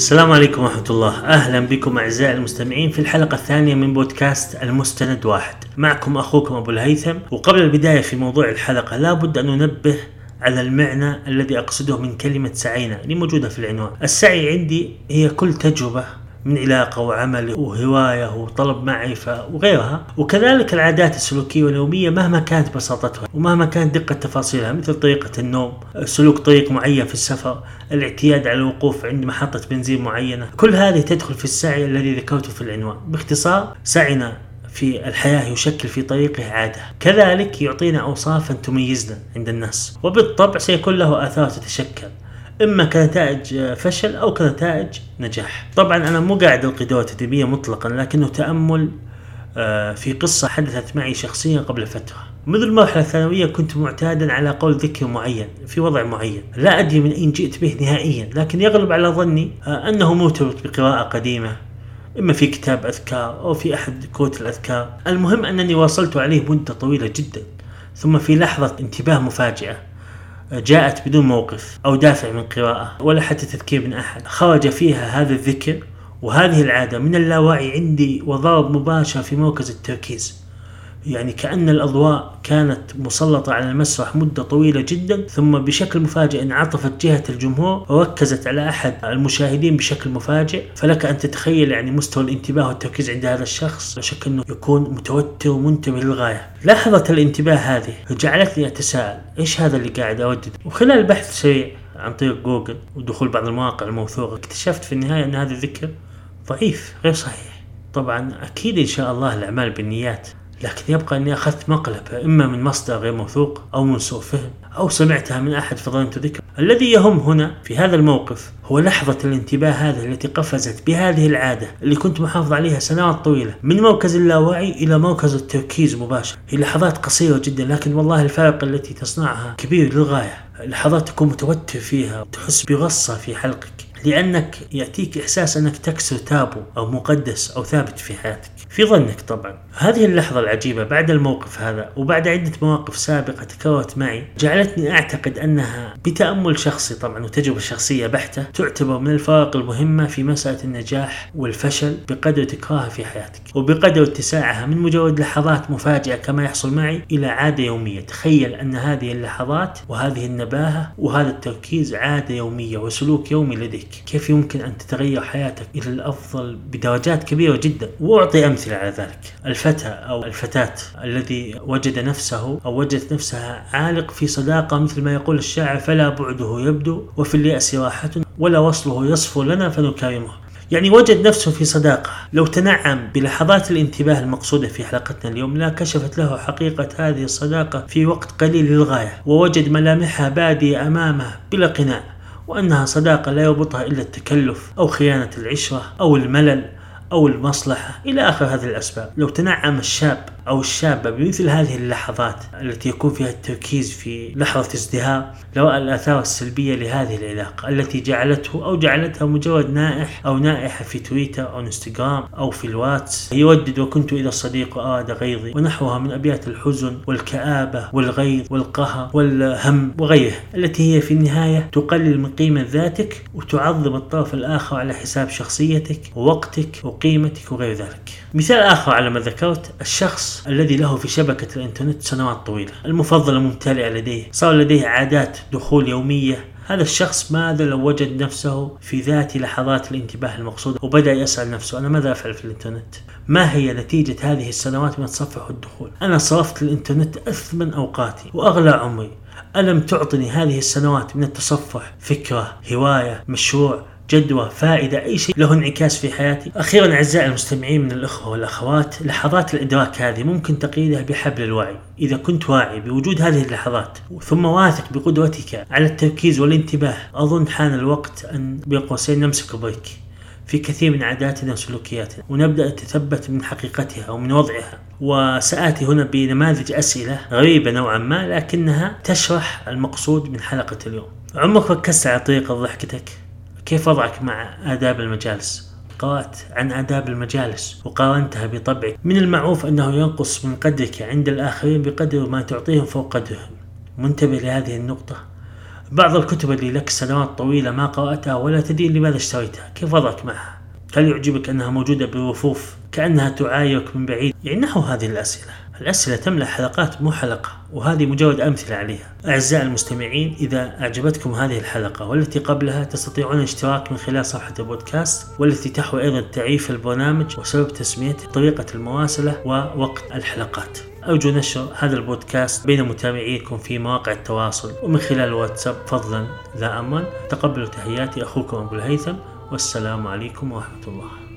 السلام عليكم ورحمة الله. أهلا بكم أعزائي المستمعين في الحلقة الثانية من بودكاست المستند واحد. معكم أخوكم أبو الهيثم. وقبل البداية في موضوع الحلقة لابد أن ننبه على المعنى الذي أقصده من كلمة سعينا اللي موجودة في العنوان. السعي عندي هي كل تجربة من علاقة وعمل وهواية وطلب معرفة وغيرها. وكذلك العادات السلوكية واليومية مهما كانت بساطتها ومهما كانت دقة تفاصيلها مثل طريقة النوم سلوك طريق معين في السفر الاعتياد على الوقوف عند محطة بنزين معينة. كل هذه تدخل في السعي الذي ذكرته في العنوان. باختصار سعينا في الحياة يشكل في طريقه عادة. كذلك يعطينا أوصافا تميزنا عند الناس وبالطبع سيكون له آثار تتشكل. إما كنتائج فشل أو كنتائج نجاح. طبعا أنا مو قاعد القي دور تدريبيه مطلقا لكنه تأمل آه، في قصة حدثت معي شخصيا قبل فترة. منذ المرحلة الثانوية كنت معتادا على قول ذكر معين في وضع معين. لا أدري من أين جئت به نهائيا لكن يغلب على ظني آه، أنه مرتبط بقراءة قديمة إما في كتاب أذكار أو في أحد كروت الأذكار. المهم أنني واصلت عليه مدة طويلة جدا ثم في لحظة انتباه مفاجئة. جاءت بدون موقف أو دافع من قراءة ولا حتى تذكير من أحد. خرج فيها هذا الذكر وهذه العادة من اللاوعي عندي وضرب مباشر في مركز التركيز. يعني كأن الأضواء كانت مسلطة على المسرح مدة طويلة جدا ثم بشكل مفاجئ انعطفت جهة الجمهور وركزت على أحد المشاهدين بشكل مفاجئ. فلك أن تتخيل يعني مستوى الانتباه والتركيز عند هذا الشخص لا شك أنه يكون متوتر ومنتبه للغاية. لحظة الانتباه هذه جعلتني أتساءل إيش هذا اللي قاعد أردد وخلال بحث سريع عن طريق جوجل ودخول بعض المواقع الموثوقة اكتشفت في النهاية أن هذا الذكر ضعيف غير صحيح. طبعا أكيد إن شاء الله الأعمال بالنيات لكن يبقى أني أخذت مقلب إما من مصدر غير موثوق أو من سوء فهم أو سمعتها من أحد فظننت ذكر الذي يهم هنا في هذا الموقف هو لحظة الانتباه هذه التي قفزت بهذه العادة اللي كنت محافظ عليها سنوات طويلة من مركز اللاوعي إلى مركز التركيز مباشر. هي لحظات قصيرة جدا لكن والله الفارق التي تصنعها كبير للغاية. لحظات تكون متوتر فيها وتحس بغصة في حلقك. لأنك يأتيك إحساس أنك تكسر تابو أو مقدس أو ثابت في حياتك. في ظنك طبعا. هذه اللحظة العجيبة بعد الموقف هذا وبعد عدة مواقف سابقة تكررت معي جعلتني أعتقد أنها بتأمل شخصي طبعا وتجربة شخصية بحتة تعتبر من الفوارق المهمة في مسألة النجاح والفشل بقدر تكرارها في حياتك وبقدر اتساعها من مجرد لحظات مفاجئة كما يحصل معي إلى عادة يومية. تخيل أن هذه اللحظات وهذه النباهة وهذا التركيز عادة يومية وسلوك يومي لديك. كيف يمكن أن تتغير حياتك إلى الأفضل بدرجات كبيرة جدا؟ وأعطي أمثلة على ذلك. الفتى أو الفتاة الذي وجد نفسه أو وجدت نفسها عالق في صداقة مثل ما يقول الشاعر فلا بعده يبدو وفي اليأس راحة ولا وصله يصفو لنا فنكرمه. يعني وجد نفسه في صداقة. لو تنعم بلحظات الانتباه المقصودة في حلقتنا اليوم لا كشفت له حقيقة هذه الصداقة في وقت قليل للغاية ووجد ملامحها بادية أمامه بلا قناع. وأنها صداقة لا يربطها إلا التكلف أو خيانة العشرة أو الملل أو المصلحة إلى آخر هذه الأسباب. لو تنعم الشاب أو الشابة بمثل هذه اللحظات التي يكون فيها التركيز في لحظة ازدهار لو الآثار السلبية لهذه العلاقة التي جعلته أو جعلتها مجرد نائح أو نائحة في تويتر أو إنستغرام أو في الواتس يودد وكنت إذا الصديق أراد غيظي ونحوها من أبيات الحزن والكآبة والغيظ والقهر والهم وغيره التي هي في النهاية تقلل من قيمة ذاتك وتعظم الطرف الآخر على حساب شخصيتك ووقتك وقيمتك وغير ذلك. مثال آخر على ما ذكرت الشخص الذي له في شبكة الإنترنت سنوات طويلة المفضلة ممتلئة لديه صار لديه عادات دخول يومية. هذا الشخص ماذا لو وجد نفسه في ذات لحظات الانتباه المقصودة وبدأ يسأل نفسه أنا ماذا أفعل في الإنترنت؟ ما هي نتيجة هذه السنوات من التصفح والدخول أنا صرفت للإنترنت أثمن أوقاتي وأغلى عمري. ألم تعطني هذه السنوات من التصفح فكرة هواية مشروع جدوى فائدة أي شيء له انعكاس في حياتي. أخيرا أعزائي المستمعين من الأخوة والأخوات لحظات الإدراك هذه ممكن تقييدها بحبل الوعي. إذا كنت واعي بوجود هذه اللحظات ثم واثق بقدرتك على التركيز والانتباه أظن حان الوقت أن بين قوسين نمسك بريك في كثير من عاداتنا وسلوكياتنا ونبدأ نتثبت من حقيقتها ومن وضعها. وسآتي هنا بنماذج أسئلة غريبة نوعا ما لكنها تشرح المقصود من حلقة اليوم. عمرك ركزت على طريقة ضحكتك؟ كيف وضعك مع آداب المجالس؟ قرأت عن آداب المجالس وقارنتها بطبعك من المعروف أنه ينقص من قدرك عند الآخرين بقدر ما تعطيهم فوق قدرهم. منتبه لهذه النقطة. بعض الكتب اللي لك سنوات طويلة ما قرأتها ولا تدري لماذا اشتريتها. كيف وضعك معها؟ هل يعجبك أنها موجودة برفوف كأنها تعايرك من بعيد. يعني نحو هذه الأسئلة. الأسئلة تملأ حلقات مو حلقة وهذه مجرد أمثلة عليها. أعزائي المستمعين إذا أعجبتكم هذه الحلقة والتي قبلها تستطيعون الاشتراك من خلال صفحة البودكاست والتي تحوي أيضا تعريف البرنامج وسبب تسميته طريقة المواصلة ووقت الحلقات. أرجو نشر هذا البودكاست بين متابعيكم في مواقع التواصل ومن خلال الواتساب فضلا لا أمرا تقبلوا تحياتي أخوكم أبو الهيثم. والسلام عليكم ورحمة الله.